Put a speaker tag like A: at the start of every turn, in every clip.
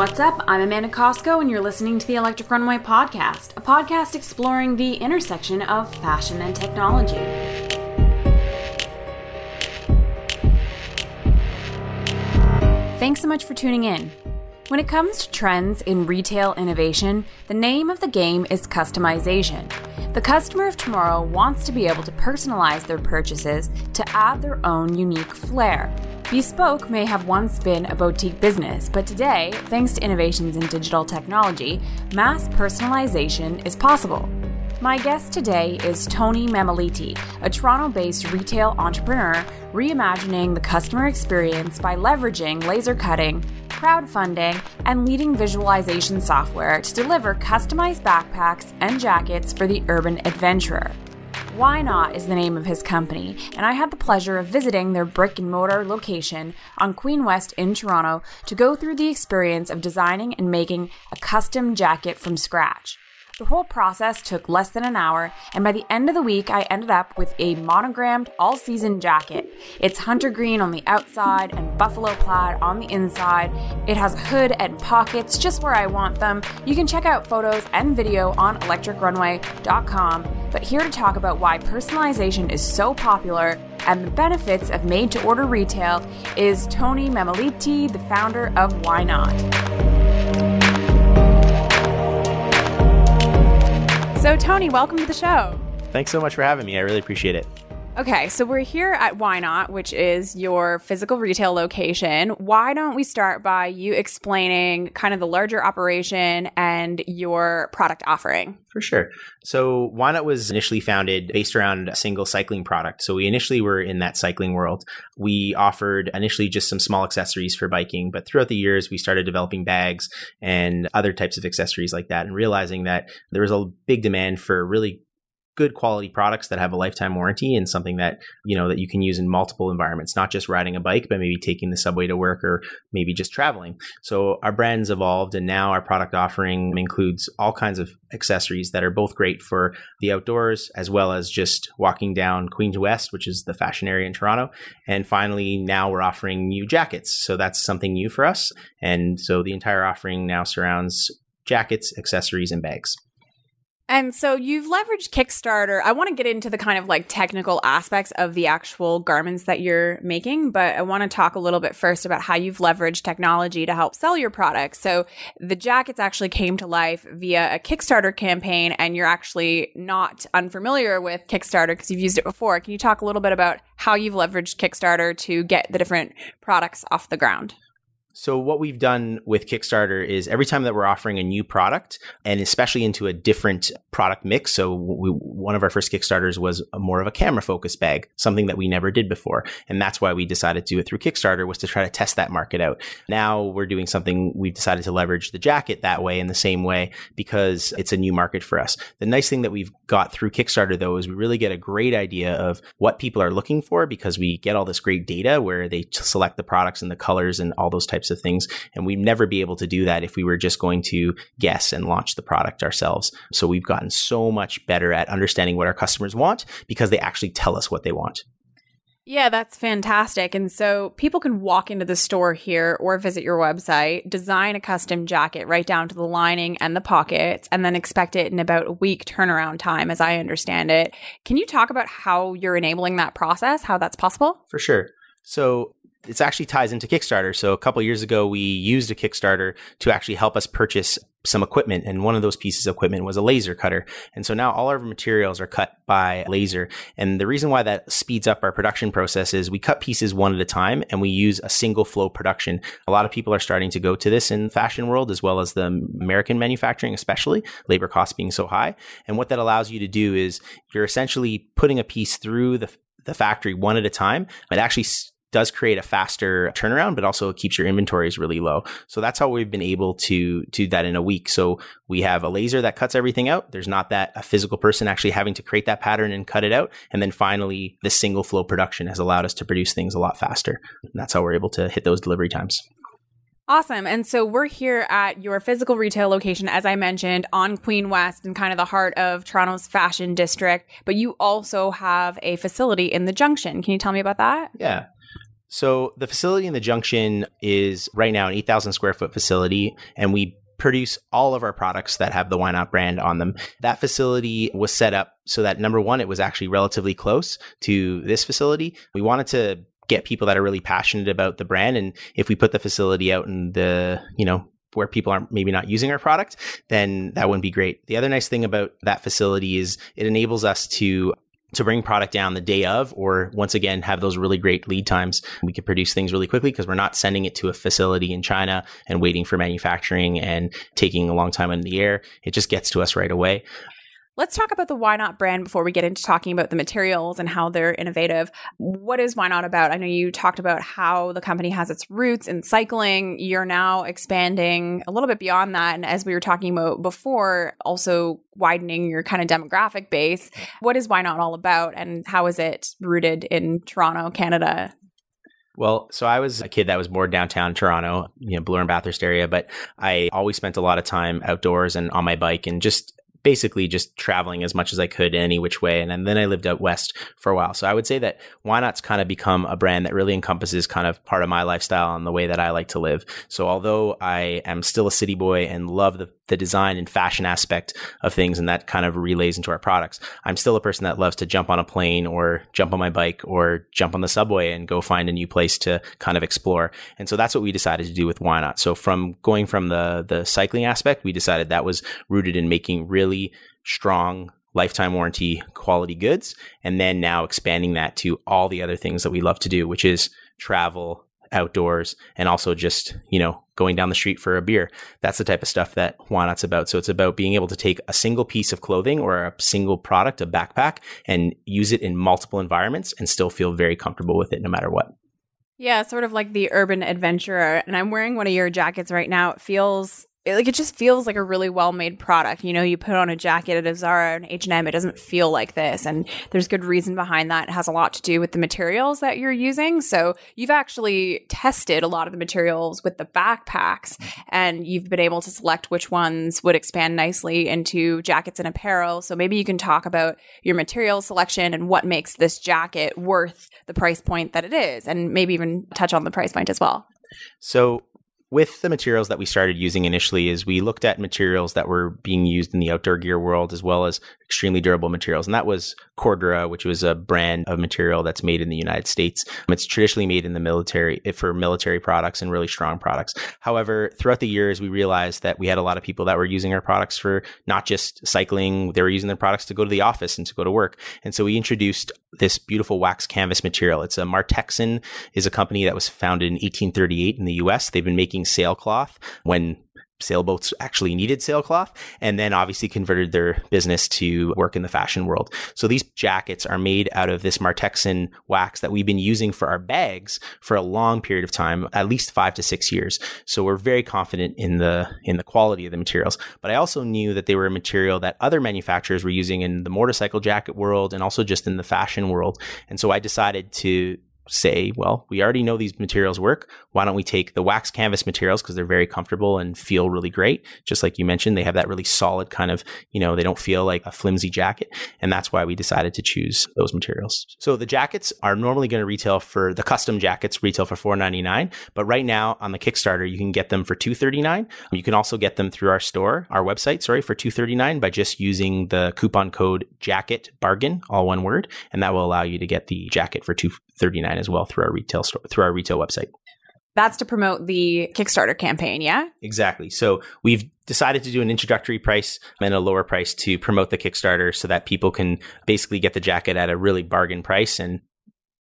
A: what's up? I'm Amanda Cosco, and you're listening to the Electric Runway Podcast, a podcast exploring the intersection of fashion and technology. Thanks so much for tuning in. When it comes to trends in retail innovation, the name of the game is customization. The customer of tomorrow wants to be able to personalize their purchases to add their own unique flair. Bespoke may have once been a boutique business, but today, thanks to innovations in digital technology, mass personalization is possible. My guest today is Tony Mammoliti, a Toronto based retail entrepreneur reimagining the customer experience by leveraging laser cutting, crowdfunding, and leading visualization software to deliver customized backpacks and jackets for the urban adventurer. Ynot is the name of his company, and I had the pleasure of visiting their brick and mortar location on Queen West in Toronto to go through the experience of designing and making a custom jacket from scratch. The whole process took less than an hour, and by the end of the week, I ended up with a monogrammed all season jacket. It's hunter green on the outside and buffalo plaid on the inside. It has a hood and pockets just where I want them. You can check out photos and video on electricrunway.com. But here to talk about why personalization is so popular and the benefits of made to order retail is Tony Mammoliti, the founder of Ynot. So, Tony, welcome to the show.
B: Thanks so much for having me. I really appreciate it.
A: Okay, so we're here at Ynot, which is your physical retail location. Why don't we start by you explaining kind of the larger operation and your product offering?
B: For sure. So, Ynot was initially founded based around a single cycling product. So, we initially were in that cycling world. We offered initially just some small accessories for biking, but throughout the years, we started developing bags and other types of accessories like that and realizing that there was a big demand for really good quality products that have a lifetime warranty and something that you know that you can use in multiple environments not just riding a bike but maybe taking the subway to work or maybe just traveling. So our brand's evolved and now our product offering includes all kinds of accessories that are both great for the outdoors as well as just walking down queens west which is the fashion area in toronto. And finally now we're offering new jackets. So that's something new for us. And so the entire offering now surrounds jackets accessories and bags
A: and so you've leveraged Kickstarter. I want to get into the kind of like technical aspects of the actual garments that you're making, but I want to talk a little bit first about how you've leveraged technology to help sell your products. So the jackets actually came to life via a Kickstarter campaign, and you're actually not unfamiliar with Kickstarter because you've used it before. Can you talk a little bit about how you've leveraged Kickstarter to get the different products off the ground?
B: So what we've done with Kickstarter is every time that we're offering a new product and especially into a different product mix. So we, one of our first Kickstarters was more of a camera focused bag, something that we never did before. And that's why we decided to do it through Kickstarter was to try to test that market out. Now we're doing something we've decided to leverage the jacket that way in the same way because it's a new market for us. The nice thing that we've got through Kickstarter though is we really get a great idea of what people are looking for because we get all this great data where they select the products and the colors and all those types types of things. And we'd never be able to do that if we were just going to guess and launch the product ourselves. So we've gotten so much better at understanding what our customers want because they actually tell us what they want.
A: Yeah, that's fantastic. And so people can walk into the store here or visit your website, design a custom jacket right down to the lining and the pockets, and then expect it in about a week turnaround time, as I understand it. Can you talk about how you're enabling that process, how that's possible?
B: For sure. So it actually ties into Kickstarter. So a couple years ago, we used a Kickstarter to actually help us purchase some equipment. And one of those pieces of equipment was a laser cutter. And so now all our materials are cut by laser. And the reason why that speeds up our production process is we cut pieces one at a time and we use a single flow production. A lot of people are starting to go to this in fashion world as well as the American manufacturing, especially labor costs being so high. And what that allows you to do is you're essentially putting a piece through the the factory one at a time. It actually does create a faster turnaround, but also keeps your inventories really low. So that's how we've been able to, to do that in a week. So we have a laser that cuts everything out. There's not that a physical person actually having to create that pattern and cut it out. And then finally, the single flow production has allowed us to produce things a lot faster. And that's how we're able to hit those delivery times.
A: Awesome. And so we're here at your physical retail location, as I mentioned, on Queen West and kind of the heart of Toronto's fashion district. But you also have a facility in the junction. Can you tell me about that?
B: Yeah. So the facility in the junction is right now an 8,000 square foot facility, and we produce all of our products that have the Ynot brand on them. That facility was set up so that number one, it was actually relatively close to this facility. We wanted to get people that are really passionate about the brand. And if we put the facility out in the, you know, where people are maybe not using our product, then that wouldn't be great. The other nice thing about that facility is it enables us to to bring product down the day of, or once again, have those really great lead times. We can produce things really quickly because we're not sending it to a facility in China and waiting for manufacturing and taking a long time in the air. It just gets to us right away.
C: Let's talk about the Ynot brand before we get into talking about the materials and how they're innovative. What is Ynot about? I know you talked about how the company has its roots in cycling. You're now expanding a little bit beyond that. And as we were talking about before, also widening your kind of demographic base. What is Ynot all about? And how is it rooted in Toronto, Canada?
B: Well, so I was a kid that was born downtown Toronto, you know, Bloor and Bathurst area, but I always spent a lot of time outdoors and on my bike and just basically just traveling as much as I could in any which way. And then I lived out west for a while. So I would say that Ynot's kind of become a brand that really encompasses kind of part of my lifestyle and the way that I like to live. So although I am still a city boy and love the, the design and fashion aspect of things, and that kind of relays into our products, I'm still a person that loves to jump on a plane or jump on my bike or jump on the subway and go find a new place to kind of explore. And so that's what we decided to do with Ynot. So from going from the the cycling aspect, we decided that was rooted in making really really strong lifetime warranty quality goods. And then now expanding that to all the other things that we love to do, which is travel, outdoors, and also just, you know, going down the street for a beer. That's the type of stuff that Not's about. So it's about being able to take a single piece of clothing or a single product, a backpack, and use it in multiple environments and still feel very comfortable with it no matter what.
C: Yeah, sort of like the urban adventurer. And I'm wearing one of your jackets right now. It feels it, like it just feels like a really well made product. You know, you put on a jacket at a Zara and H and M, it doesn't feel like this, and there's good reason behind that. It has a lot to do with the materials that you're using. So you've actually tested a lot of the materials with the backpacks, and you've been able to select which ones would expand nicely into jackets and apparel. So maybe you can talk about your material selection and what makes this jacket worth the price point that it is, and maybe even touch on the price point as well.
B: So with the materials that we started using initially is we looked at materials that were being used in the outdoor gear world as well as extremely durable materials. And that was cordura which was a brand of material that's made in the united states. Um, it's traditionally made in the military eh, for military products and really strong products. However throughout the years we realized that we had a lot of people that were using our products for not just cycling they were using their products to go to the office and to go to work. And so we introduced this beautiful wax canvas material. It's a martexin is a company that was founded in 1838 in the us they've been making making sailcloth when sailboats actually needed sailcloth and then obviously converted their business to work in the fashion world. So these jackets are made out of this Martexin wax that we've been using for our bags for a long period of time, at least 5 to 6 years. So we're very confident in the in the quality of the materials. But I also knew that they were a material that other manufacturers were using in the motorcycle jacket world and also just in the fashion world. And so I decided to say, well, we already know these materials work. Why don't we take the wax canvas materials because they're very comfortable and feel really great? Just like you mentioned, they have that really solid kind of, you know, they don't feel like a flimsy jacket. And that's why we decided to choose those materials. So the jackets are normally going to retail for the custom jackets retail for $4.99. But right now on the Kickstarter, you can get them for $2.39. You can also get them through our store, our website, sorry, for $2.39 by just using the coupon code jacket bargain, all one word. And that will allow you to get the jacket for $2.39 as well through our retail store, through our retail website.
C: That's to promote the Kickstarter campaign, yeah?
B: Exactly. So we've decided to do an introductory price and a lower price to promote the Kickstarter so that people can basically get the jacket at a really bargain price and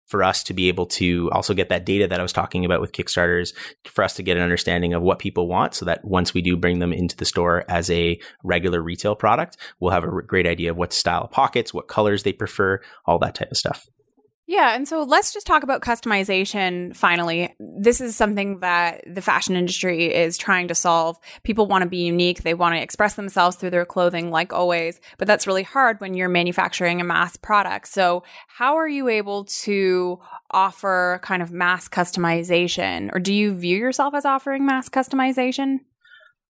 B: for us to be able to also get that data that I was talking about with Kickstarters, for us to get an understanding of what people want so that once we do bring them into the store as a regular retail product, we'll have a great idea of what style of pockets, what colors they prefer, all that type of stuff.
C: Yeah. And so let's just talk about customization finally. This is something that the fashion industry is trying to solve. People want to be unique. They want to express themselves through their clothing, like always. But that's really hard when you're manufacturing a mass product. So, how are you able to offer kind of mass customization? Or do you view yourself as offering mass customization?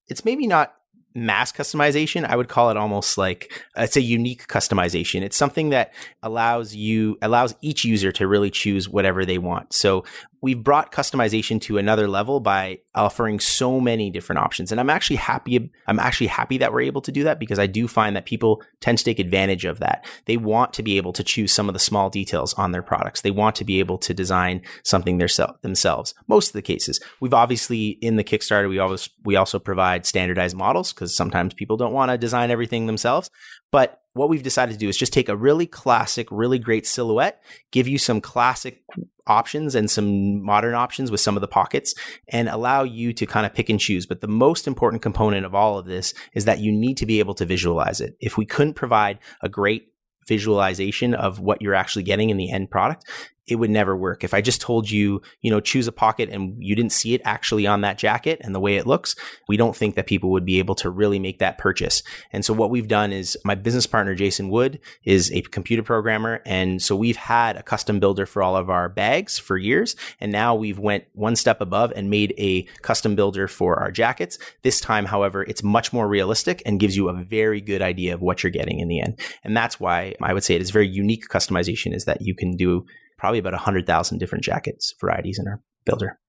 B: It's maybe not mass customization. I would call it almost like it's a unique customization. It's something that allows you, allows each user to really choose whatever they want. So we've brought customization to another level by offering so many different options. And I'm actually happy. I'm actually happy that we're able to do that because I do find that people tend to take advantage of that. They want to be able to choose some of the small details on their products. They want to be able to design something themselves. Most of the cases, we've obviously in the Kickstarter, we always, we also provide standardized models because sometimes people don't want to design everything themselves. But what we've decided to do is just take a really classic, really great silhouette, give you some classic options and some modern options with some of the pockets and allow you to kind of pick and choose. But the most important component of all of this is that you need to be able to visualize it. If we couldn't provide a great visualization of what you're actually getting in the end product, it would never work. If I just told you, you know, choose a pocket and you didn't see it actually on that jacket and the way it looks, we don't think that people would be able to really make that purchase. And so what we've done is my business partner, Jason Wood, is a computer programmer. And so we've had a custom builder for all of our bags for years. And now we've went one step above and made a custom builder for our jackets. This time, however, it's much more realistic and gives you a very good idea of what you're getting in the end. And that's why I would say it is very unique customization is that you can do probably about 100,000 different jackets varieties in our builder.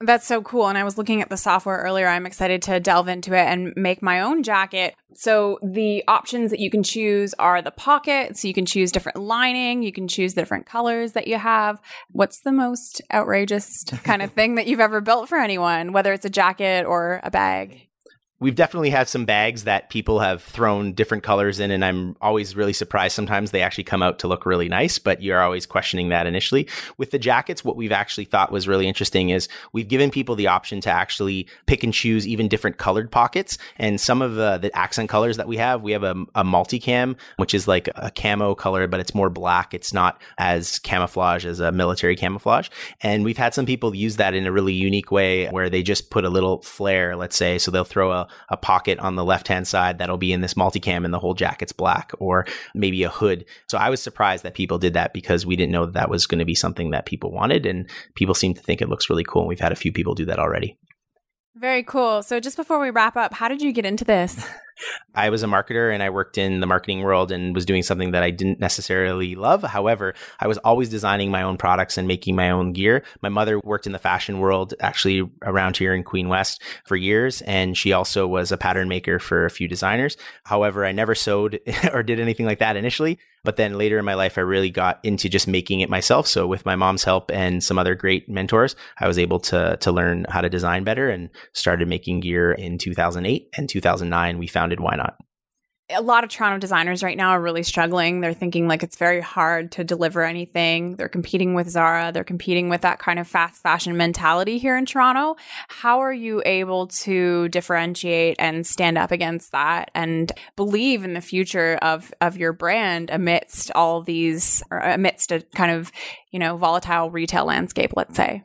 C: That's so cool. And I was looking at the software earlier. I'm excited to delve into it and make my own jacket. So the options that you can choose are the pocket. So you can choose different lining. You can choose the different colors that you have. What's the most outrageous kind of thing that you've ever built for anyone, whether it's a jacket or a bag?
B: We've definitely had some bags that people have thrown different colors in and i'm always really surprised sometimes they actually come out to look really nice but you're always questioning that initially. With the jackets what we've actually thought was really interesting is we've given people the option to actually pick and choose even different colored pockets and some of the, the accent colors that we have we have a, a multicam which is like a camo color but it's more black. It's not as camouflage as a military camouflage. And we've had some people use that in a really unique way where they just put a little flare let's say so they'll throw a a pocket on the left hand side that'll be in this multicam and the whole jacket's black or maybe a hood. So I was surprised that people did that because we didn't know that, that was going to be something that people wanted and people seem to think it looks really cool. And we've had a few people do that already.
C: Very cool. So just before we wrap up, how did you get into this?
B: I was a marketer and I worked in the marketing world and was doing something that I didn't necessarily love. However, I was always designing my own products and making my own gear. My mother worked in the fashion world actually around here in Queen West for years. And she also was a pattern maker for a few designers. However, I never sewed or did anything like that initially. But then later in my life, I really got into just making it myself. So with my mom's help and some other great mentors, I was able to, to learn how to design better and started making gear in 2008 and 2009. We found founded Ynot?
C: a lot of Toronto designers right now are really struggling. They're thinking like it's very hard to deliver anything. They're competing with Zara. They're competing with that kind of fast fashion mentality here in Toronto. How are you able to differentiate and stand up against that and believe in the future of of your brand amidst all these amidst a kind of, you know, volatile retail landscape, let's say?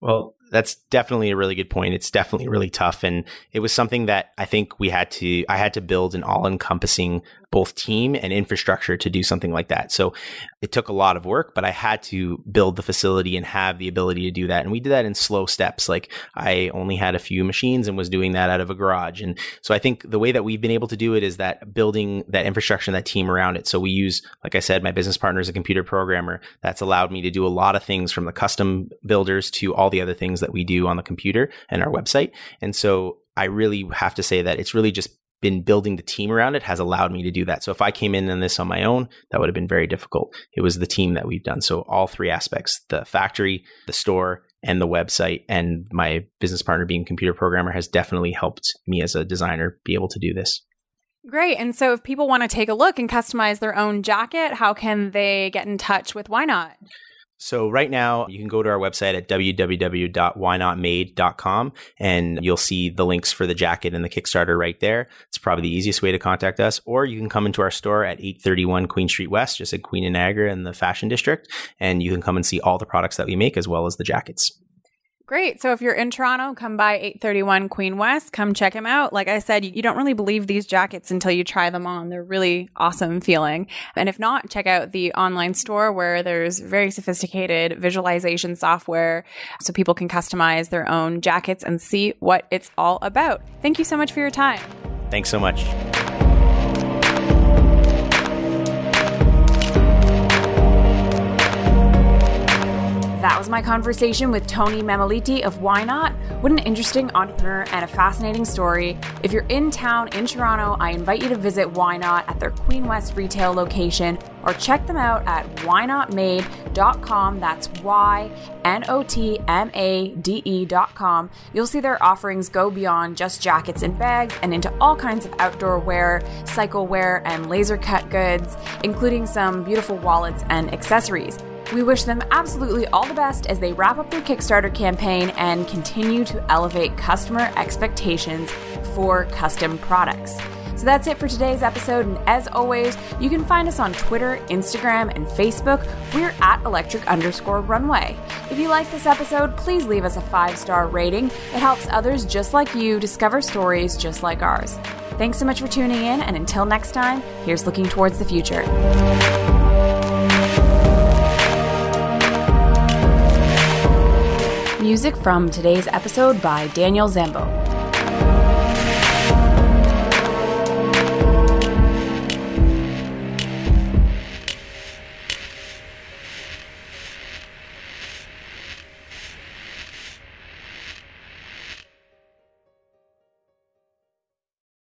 B: Well, that's definitely a really good point. It's definitely really tough. And it was something that I think we had to, I had to build an all encompassing both team and infrastructure to do something like that. So it took a lot of work, but I had to build the facility and have the ability to do that. And we did that in slow steps. Like I only had a few machines and was doing that out of a garage. And so I think the way that we've been able to do it is that building that infrastructure and that team around it. So we use, like I said, my business partner is a computer programmer. That's allowed me to do a lot of things from the custom builders to all the other things that we do on the computer and our website. And so I really have to say that it's really just been building the team around it has allowed me to do that. So if I came in on this on my own, that would have been very difficult. It was the team that we've done. So all three aspects, the factory, the store, and the website and my business partner being computer programmer has definitely helped me as a designer be able to do this.
C: Great. And so if people want to take a look and customize their own jacket, how can they get in touch with Ynot?
B: So right now you can go to our website at www.whynotmade.com and you'll see the links for the jacket and the Kickstarter right there. It's probably the easiest way to contact us. Or you can come into our store at 831 Queen Street West, just at Queen and Niagara in the fashion district. And you can come and see all the products that we make as well as the jackets.
C: Great. So if you're in Toronto, come by 831 Queen West. Come check them out. Like I said, you don't really believe these jackets until you try them on. They're really awesome feeling. And if not, check out the online store where there's very sophisticated visualization software so people can customize their own jackets and see what it's all about. Thank you so much for your time.
B: Thanks so much.
A: That was my conversation with Tony Mammoliti of Ynot. What an interesting entrepreneur and a fascinating story. If you're in town in Toronto, I invite you to visit Ynot at their Queen West retail location or check them out at whynotmade.com. That's Y N O T M A D E.com. You'll see their offerings go beyond just jackets and bags and into all kinds of outdoor wear, cycle wear, and laser cut goods, including some beautiful wallets and accessories. We wish them absolutely all the best as they wrap up their Kickstarter campaign and continue to elevate customer expectations for custom products. So that's it for today's episode. And as always, you can find us on Twitter, Instagram, and Facebook. We're at electric underscore runway. If you like this episode, please leave us a five star rating. It helps others just like you discover stories just like ours. Thanks so much for tuning in, and until next time, here's looking towards the future. Music from today's episode by Daniel Zambo.